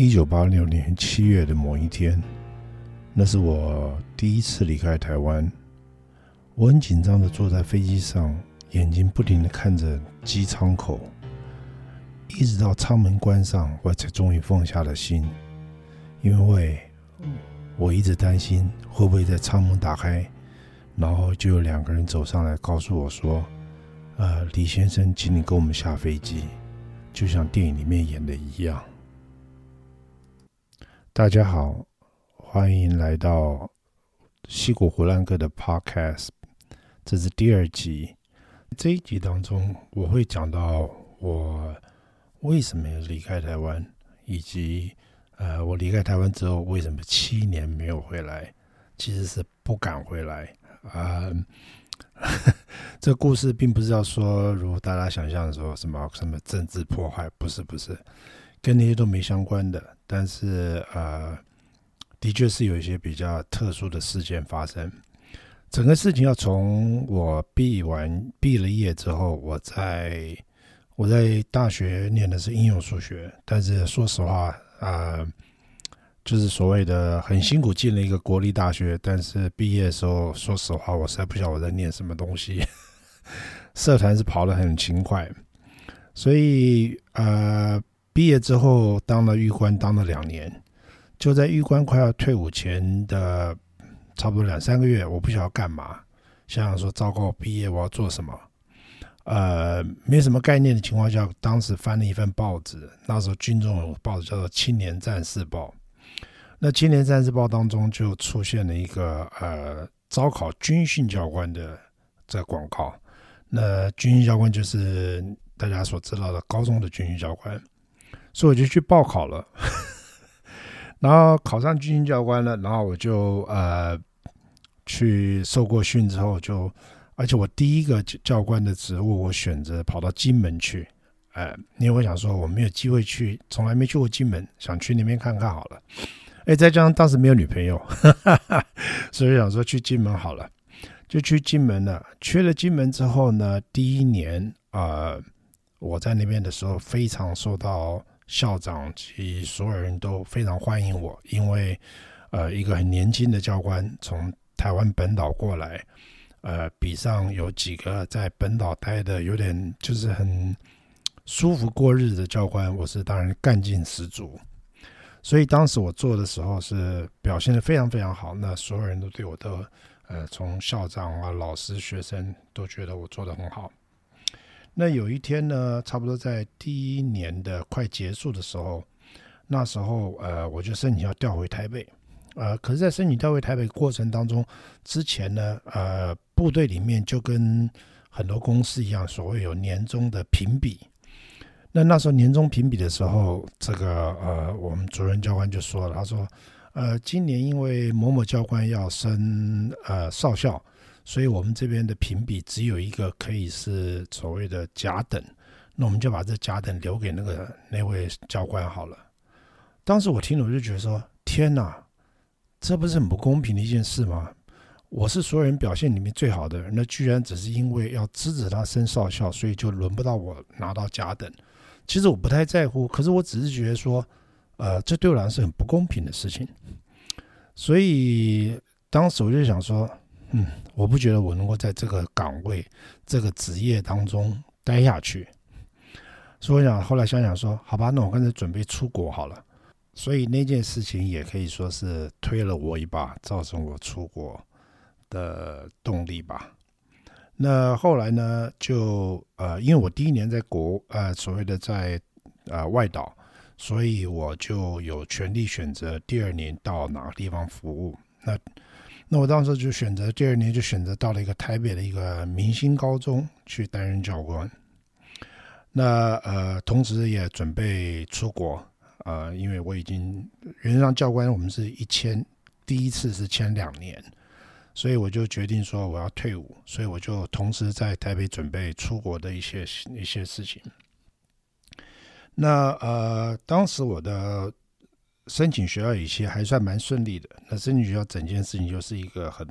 一九八六年七月的某一天，那是我第一次离开台湾。我很紧张的坐在飞机上，眼睛不停的看着机舱口，一直到舱门关上，我才终于放下了心。因为我一直担心会不会在舱门打开，然后就有两个人走上来告诉我说：“呃，李先生，请你跟我们下飞机。”就像电影里面演的一样。大家好，欢迎来到西谷胡兰克的 Podcast，这是第二集。这一集当中，我会讲到我为什么要离开台湾，以及呃，我离开台湾之后为什么七年没有回来，其实是不敢回来啊。呃、这故事并不是要说，如大家想象的说什么什么政治破坏，不是不是。跟那些都没相关的，但是呃，的确是有一些比较特殊的事件发生。整个事情要从我毕完毕了业之后，我在我在大学念的是应用数学，但是说实话啊、就是所谓的很辛苦进了一个国立大学，但是毕业的时候，说实话，我实在不晓得我在念什么东西。社团是跑得很勤快，所以呃。毕业之后当了狱官，当了两年，就在狱官快要退伍前的差不多两三个月，我不晓得干嘛，想想说糟糕，毕业我要做什么？呃，没什么概念的情况下，当时翻了一份报纸，那时候军中有报纸叫做《青年战士报》，那《青年战士报》当中就出现了一个呃招考军训教官的这广告，那军训教官就是大家所知道的高中的军训教官。所以我就去报考了，然后考上军训教官了，然后我就呃去受过训之后就，而且我第一个教官的职务我选择跑到金门去，呃，因为我想说我没有机会去，从来没去过金门，想去那边看看好了，哎，再加上当时没有女朋友，所以想说去金门好了，就去金门了。去了金门之后呢，第一年啊，呃，我在那边的时候非常受到。校长及所有人都非常欢迎我，因为，呃，一个很年轻的教官从台湾本岛过来，呃，比上有几个在本岛待的有点就是很舒服过日子的教官，我是当然干劲十足，所以当时我做的时候是表现得非常非常好，那所有人都对我的，呃，从校长啊、老师、学生都觉得我做得很好。那有一天呢，差不多在第一年的快结束的时候，那时候呃，我就申请要调回台北，呃，可是，在申请调回台北过程当中，之前呢，呃，部队里面就跟很多公司一样，所谓有年终的评比。那那时候年终评比的时候，这个呃，我们主任教官就说了，他说，呃，今年因为某某教官要升呃少校。所以我们这边的评比只有一个可以是所谓的甲等，那我们就把这甲等留给那个那位教官好了。当时我听了我就觉得说：天哪，这不是很不公平的一件事吗？我是所有人表现里面最好的，那居然只是因为要支持他升少校，所以就轮不到我拿到甲等。其实我不太在乎，可是我只是觉得说，呃，这对我来说是很不公平的事情。所以当时我就想说。嗯，我不觉得我能够在这个岗位、这个职业当中待下去，所以我想后来想想说，好吧，那我干脆准备出国好了。所以那件事情也可以说是推了我一把，造成我出国的动力吧。那后来呢，就呃，因为我第一年在国呃所谓的在呃外岛，所以我就有权利选择第二年到哪个地方服务。那那我当时就选择第二年就选择到了一个台北的一个明星高中去担任教官。那呃，同时也准备出国呃，因为我已经原则上教官我们是一签，第一次是签两年，所以我就决定说我要退伍，所以我就同时在台北准备出国的一些一些事情。那呃，当时我的。申请学校有些还算蛮顺利的。那申请学校整件事情就是一个很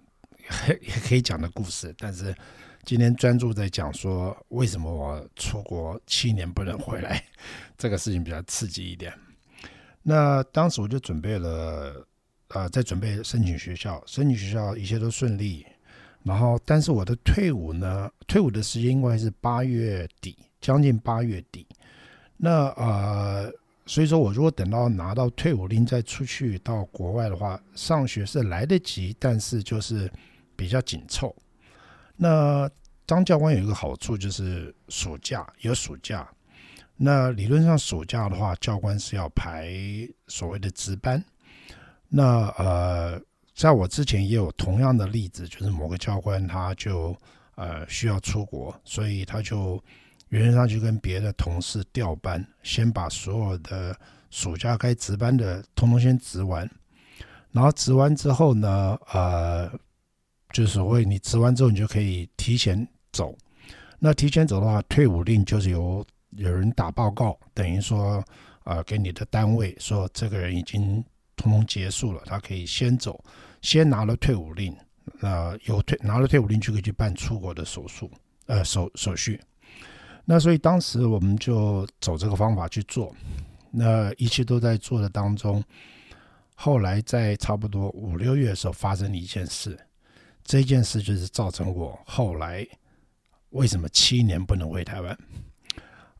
也 可以讲的故事。但是今天专注在讲说为什么我出国七年不能回来，这个事情比较刺激一点。那当时我就准备了，呃，在准备申请学校，申请学校一切都顺利。然后，但是我的退伍呢，退伍的时间应该是八月底，将近八月底。那呃，所以说我如果等到拿到退伍令再出去到国外的话，上学是来得及，但是就是比较紧凑。那当教官有一个好处就是暑假有暑假，那理论上暑假的话，教官是要排所谓的值班。那呃，在我之前也有同样的例子，就是某个教官他就呃需要出国，所以他就原则上就跟别的同事调班，先把所有的暑假该值班的通通先值完，然后值完之后呢，呃，就所谓你值完之后，你就可以提前。走，那提前走的话，退伍令就是由有人打报告，等于说，呃，给你的单位说这个人已经通通结束了，他可以先走，先拿了退伍令，呃，有退拿了退伍令就可以去办出国的手术，呃，手手续。那所以当时我们就走这个方法去做，那一切都在做的当中。后来在差不多五六月的时候发生了一件事，这件事就是造成我后来。为什么七年不能回台湾？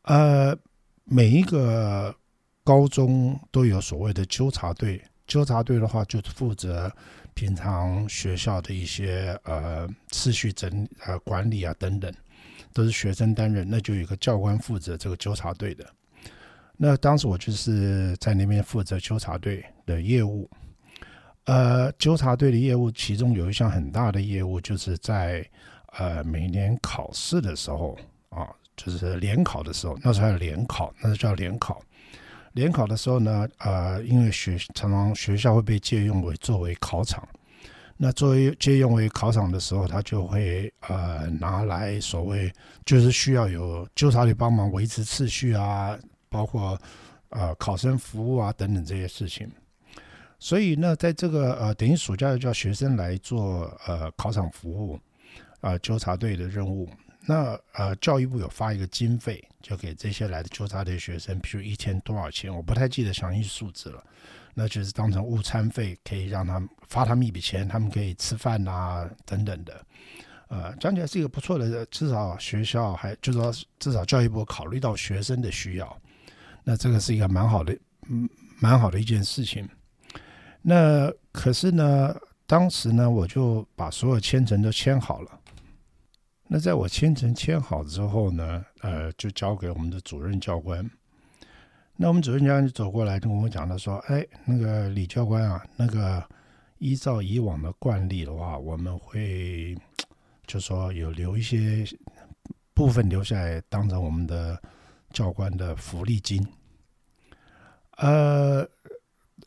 呃，每一个高中都有所谓的纠察队，纠察队的话就是负责平常学校的一些呃秩序整呃管理啊等等，都是学生担任，那就有一个教官负责这个纠察队的。那当时我就是在那边负责纠察队的业务，呃，纠察队的业务其中有一项很大的业务就是在。呃，每年考试的时候啊，就是联考的时候，那时候还有联考，那时候叫联考。联考的时候呢，呃，因为学常常学校会被借用为作为考场，那作为借用为考场的时候，他就会呃拿来所谓就是需要有纠察队帮忙维持秩序啊，包括呃考生服务啊等等这些事情。所以呢，在这个呃等于暑假就叫学生来做呃考场服务。啊、呃，纠察队的任务，那呃，教育部有发一个经费，就给这些来的纠察队学生，比如一天多少钱，我不太记得详细数字了。那就是当成午餐费，可以让他们发他们一笔钱，他们可以吃饭啊等等的。呃，讲起来是一个不错的，至少学校还就说，至少教育部考虑到学生的需要，那这个是一个蛮好的，嗯，蛮好的一件事情。那可是呢，当时呢，我就把所有签证都签好了。在我签呈签好之后呢，呃，就交给我们的主任教官。那我们主任教官就走过来跟我们讲，他说：“哎，那个李教官啊，那个依照以往的惯例的话，我们会就说有留一些部分留下来，当成我们的教官的福利金。”呃，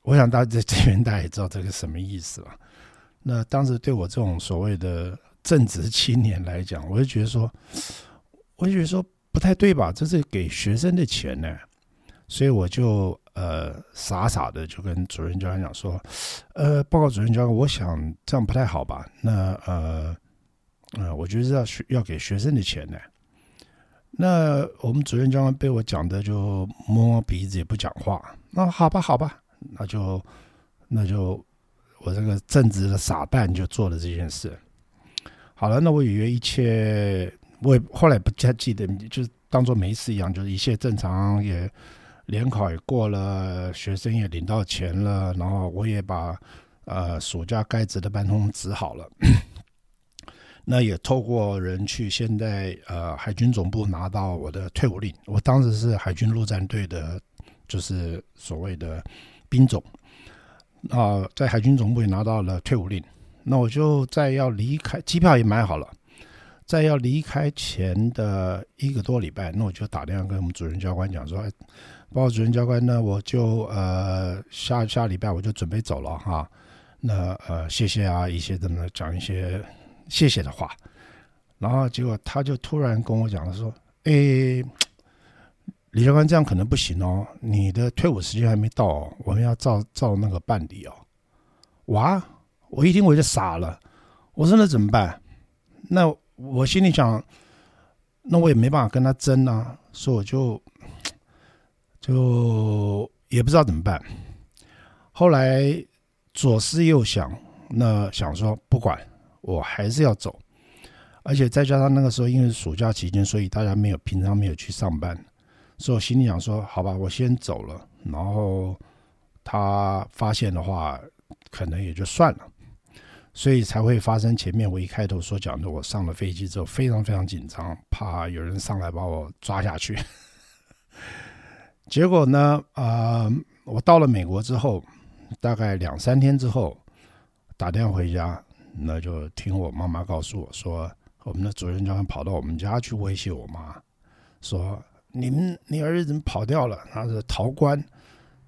我想大家在这边大家也知道这个什么意思了？那当时对我这种所谓的。正值青年来讲，我就觉得说，我就觉得说不太对吧？这是给学生的钱呢，所以我就呃傻傻的就跟主任教官讲说，呃，报告主任教官，我想这样不太好吧？那呃呃，我觉得是要学要给学生的钱呢。那我们主任教官被我讲的就摸摸鼻子也不讲话。那好吧，好吧，那就那就我这个正直的傻蛋就做了这件事。好了，那我以为一切，我也后来不太记得，就当做没事一样，就是一切正常，也联考也过了，学生也领到钱了，然后我也把呃暑假该值的班通值好了。那也透过人去现在呃海军总部拿到我的退伍令，我当时是海军陆战队的，就是所谓的兵种啊，在海军总部也拿到了退伍令。那我就在要离开，机票也买好了，在要离开前的一个多礼拜，那我就打电话跟我们主任教官讲说：“哎，报告主任教官呢，我就呃下下礼拜我就准备走了哈。那呃谢谢啊，一些怎么讲一些谢谢的话。然后结果他就突然跟我讲了说：哎，李教官这样可能不行哦，你的退伍时间还没到哦，我们要照照那个办理哦。哇！我一听我就傻了，我说那怎么办？那我心里想，那我也没办法跟他争啊，所以我就 就也不知道怎么办。后来左思右想，那想说不管，我还是要走。而且再加上那个时候因为暑假期间，所以大家没有平常没有去上班，所以我心里想说，好吧，我先走了。然后他发现的话，可能也就算了。所以才会发生前面我一开头所讲的，我上了飞机之后非常非常紧张，怕有人上来把我抓下去。结果呢，呃，我到了美国之后，大概两三天之后打电话回家，那就听我妈妈告诉我说，我们的主任教官跑到我们家去威胁我妈，说你们你儿子怎么跑掉了？他是逃官，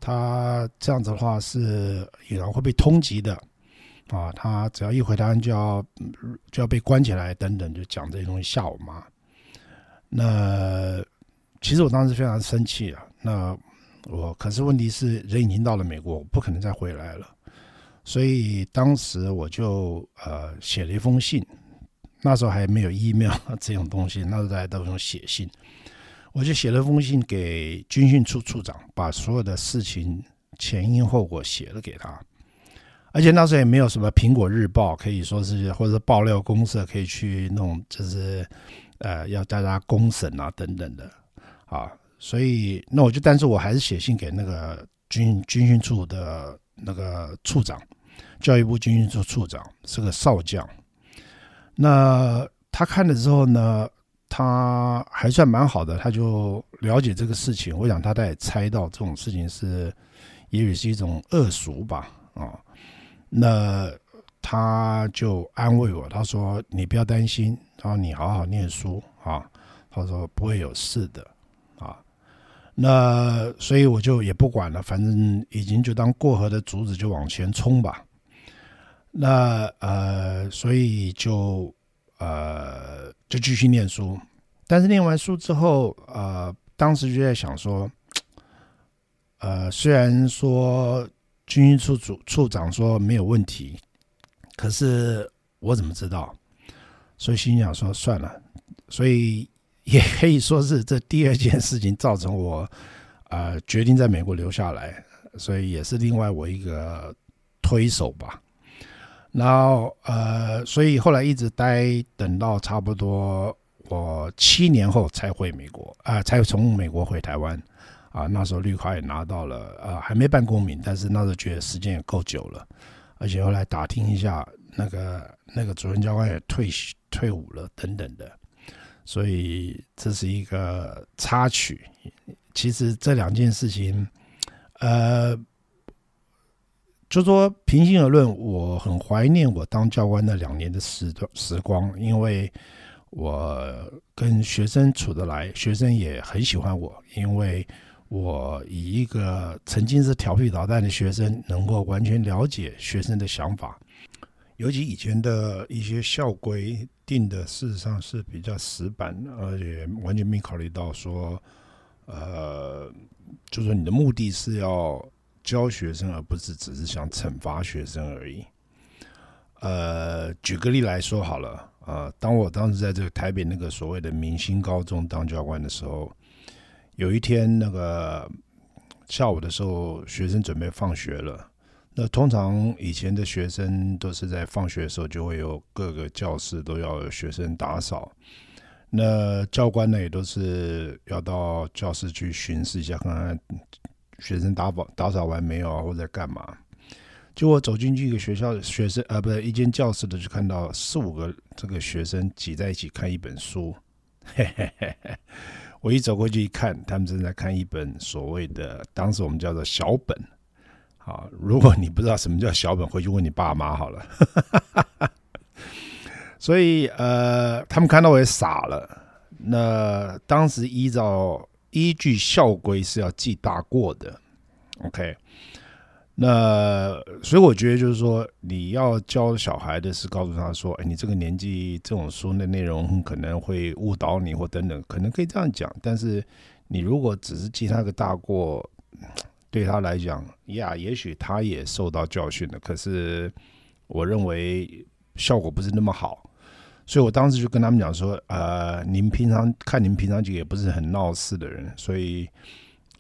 他这样子的话是以后会被通缉的。啊，他只要一回台湾就要就要被关起来，等等，就讲这些东西吓我妈。那其实我当时非常生气啊。那我可是问题是人已经到了美国，我不可能再回来了。所以当时我就呃写了一封信，那时候还没有 email 这种东西，那时候大家都用写信。我就写了封信给军训处处长，把所有的事情前因后果写了给他。而且那时候也没有什么《苹果日报》可以说是，或者爆料公社可以去弄，就是呃要大家公审啊等等的啊，所以那我就，但是我还是写信给那个军军训处的那个处长，教育部军训处处长是个少将。那他看了之后呢，他还算蛮好的，他就了解这个事情。我想他大概猜到这种事情是，也许是一种恶俗吧，啊。那他就安慰我，他说：“你不要担心，然后你好好念书啊。”他说：“不会有事的啊。”那所以我就也不管了，反正已经就当过河的卒子，就往前冲吧。那呃，所以就呃就继续念书。但是念完书之后，呃，当时就在想说，呃，虽然说。军医处处处长说没有问题，可是我怎么知道？所以心想说算了，所以也可以说是这第二件事情造成我呃决定在美国留下来，所以也是另外我一个推手吧。然后呃，所以后来一直待等到差不多我七年后才回美国啊、才从美国回台湾。啊，那时候绿卡也拿到了，呃，还没办公民，但是那时候觉得时间也够久了，而且后来打听一下，那个那个主任教官也退退伍了，等等的，所以这是一个插曲。其实这两件事情，呃，就说平心而论，我很怀念我当教官那两年的时段时光，因为我跟学生处得来，学生也很喜欢我，因为。我以一个曾经是调皮捣蛋的学生，能够完全了解学生的想法，尤其以前的一些校规定的，事实上是比较死板，而且完全没考虑到说，呃，就说你的目的是要教学生，而不是只是想惩罚学生而已。呃，举个例来说好了，呃，当我当时在这个台北那个所谓的明星高中当教官的时候。有一天，那个下午的时候，学生准备放学了。那通常以前的学生都是在放学的时候，就会有各个教室都要有学生打扫。那教官呢，也都是要到教室去巡视一下，看看学生打扫打扫完没有啊，或者干嘛。结果走进去一个学校学生，呃，不是一间教室的，就看到四五个这个学生挤在一起看一本书。嘿嘿嘿嘿。我一走过去一看，他们正在看一本所谓的，当时我们叫做小本。好，如果你不知道什么叫小本，回去问你爸妈好了。所以呃，他们看到我也傻了。那当时依照依据校规是要记大过的，OK。那所以我觉得就是说，你要教小孩的是告诉他说，哎，你这个年纪这种书的内容可能会误导你或等等，可能可以这样讲。但是你如果只是记他个大过，对他来讲，呀，也许他也受到教训了。可是我认为效果不是那么好，所以我当时就跟他们讲说，呃，你们平常看你们平常就也不是很闹事的人，所以。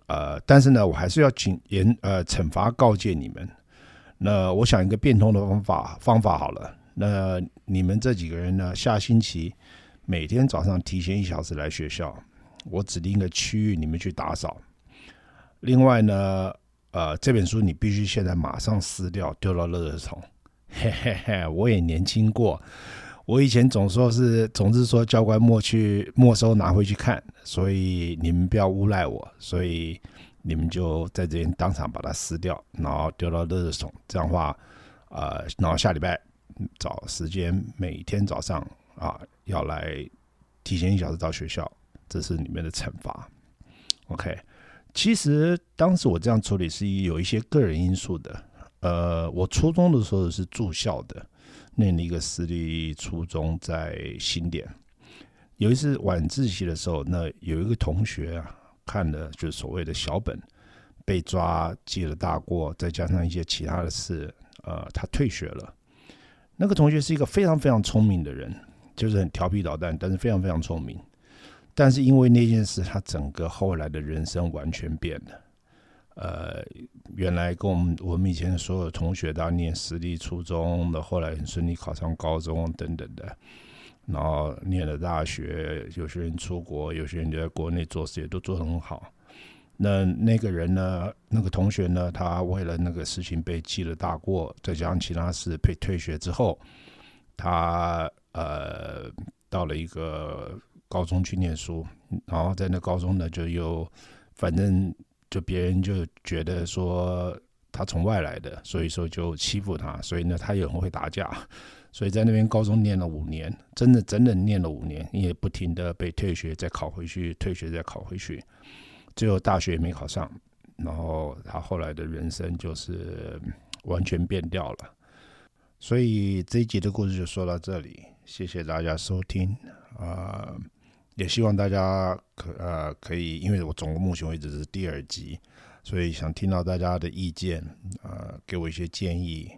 呃，但是呢，我还是要谨严呃惩罚告诫你们，那我想一个变通的方法方法好了，那你们这几个人呢，下星期每天早上提前一小时来学校，我指定一个区域，你们去打扫。另外呢，呃，这本书你必须现在马上撕掉，丢到垃圾桶。嘿 嘿嘿，我也年轻过。我以前总说是，总是说教官没去没收拿回去看，所以你们不要诬赖我，所以你们就在这边当场把它撕掉，然后丢到垃圾桶。这样的话，呃，然后下礼拜找时间，每天早上啊要来提前一小时到学校，这是你们的惩罚。OK，其实当时我这样处理是有一些个人因素的。呃，我初中的时候是住校的。念了一个私立初中，在新店。有一次晚自习的时候，那有一个同学啊，看了就是所谓的小本，被抓记了大过，再加上一些其他的事，呃，他退学了。那个同学是一个非常非常聪明的人，就是很调皮捣蛋，但是非常非常聪明。但是因为那件事，他整个后来的人生完全变了。呃，原来跟我们我们以前所有同学，都念私立初中的，后来很顺利考上高中等等的，然后念了大学，有些人出国，有些人就在国内做事业，都做得很好。那那个人呢，那个同学呢，他为了那个事情被记了大过，再加上其他事被退学之后，他呃到了一个高中去念书，然后在那高中呢就又反正。就别人就觉得说他从外来的，所以说就欺负他，所以呢他也很会打架，所以在那边高中念了五年，真的整整念了五年，也不停的被退学，再考回去，退学再考回去，最后大学也没考上，然后他后来的人生就是完全变掉了。所以这一集的故事就说到这里，谢谢大家收听啊。也希望大家可呃可以，因为我总共目前为止是第二集，所以想听到大家的意见，呃，给我一些建议，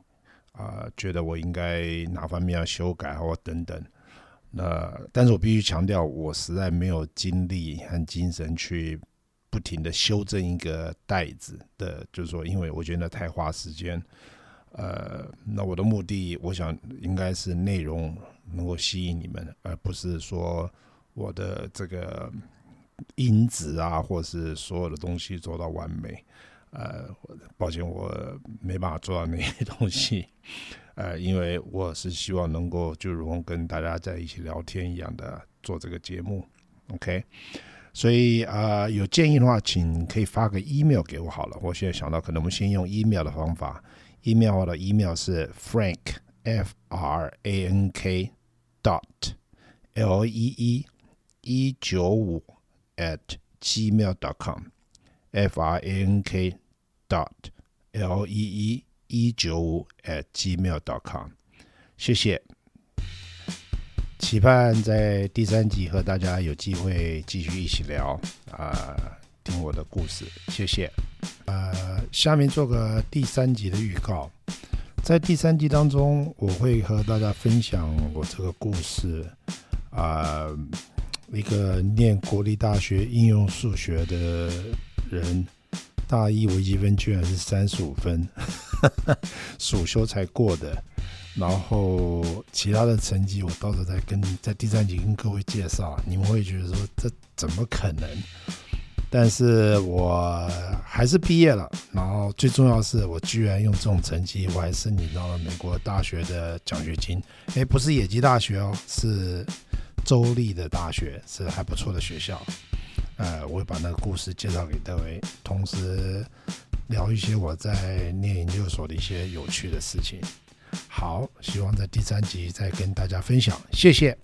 啊、呃，觉得我应该哪方面要修改或等等。那但是我必须强调，我实在没有精力和精神去不停的修正一个袋子的，就是说，因为我觉得太花时间。呃，那我的目的，我想应该是内容能够吸引你们，而不是说。我的这个音质啊，或是所有的东西做到完美，呃，抱歉，我没办法做到那些东西，呃，因为我是希望能够就如同跟大家在一起聊天一样的做这个节目，OK，所以啊、呃，有建议的话，请可以发个 email 给我好了。我现在想到，可能我们先用 email 的方法，email 我的 email 是 frank f r a n k dot l e e 一九五 at gmail dot com，f r a n k dot l e e 一九五 at gmail dot com，谢谢。期盼在第三集和大家有机会继续一起聊啊、听我的故事，谢谢。呃，下面做个第三集的预告，在第三集当中，我会和大家分享我这个故事啊。一个念国立大学应用数学的人，大一微积分居然是三十五分，暑修才过的。然后其他的成绩，我到时候再跟在第三集跟各位介绍，你们会觉得说这怎么可能？但是我还是毕业了。然后最重要的是，我居然用这种成绩，我还申请到了美国大学的奖学金。诶，不是野鸡大学哦，是。州立的大学是还不错的学校，呃，我会把那个故事介绍给各位，同时聊一些我在念研究所的一些有趣的事情。好，希望在第三集再跟大家分享，谢谢。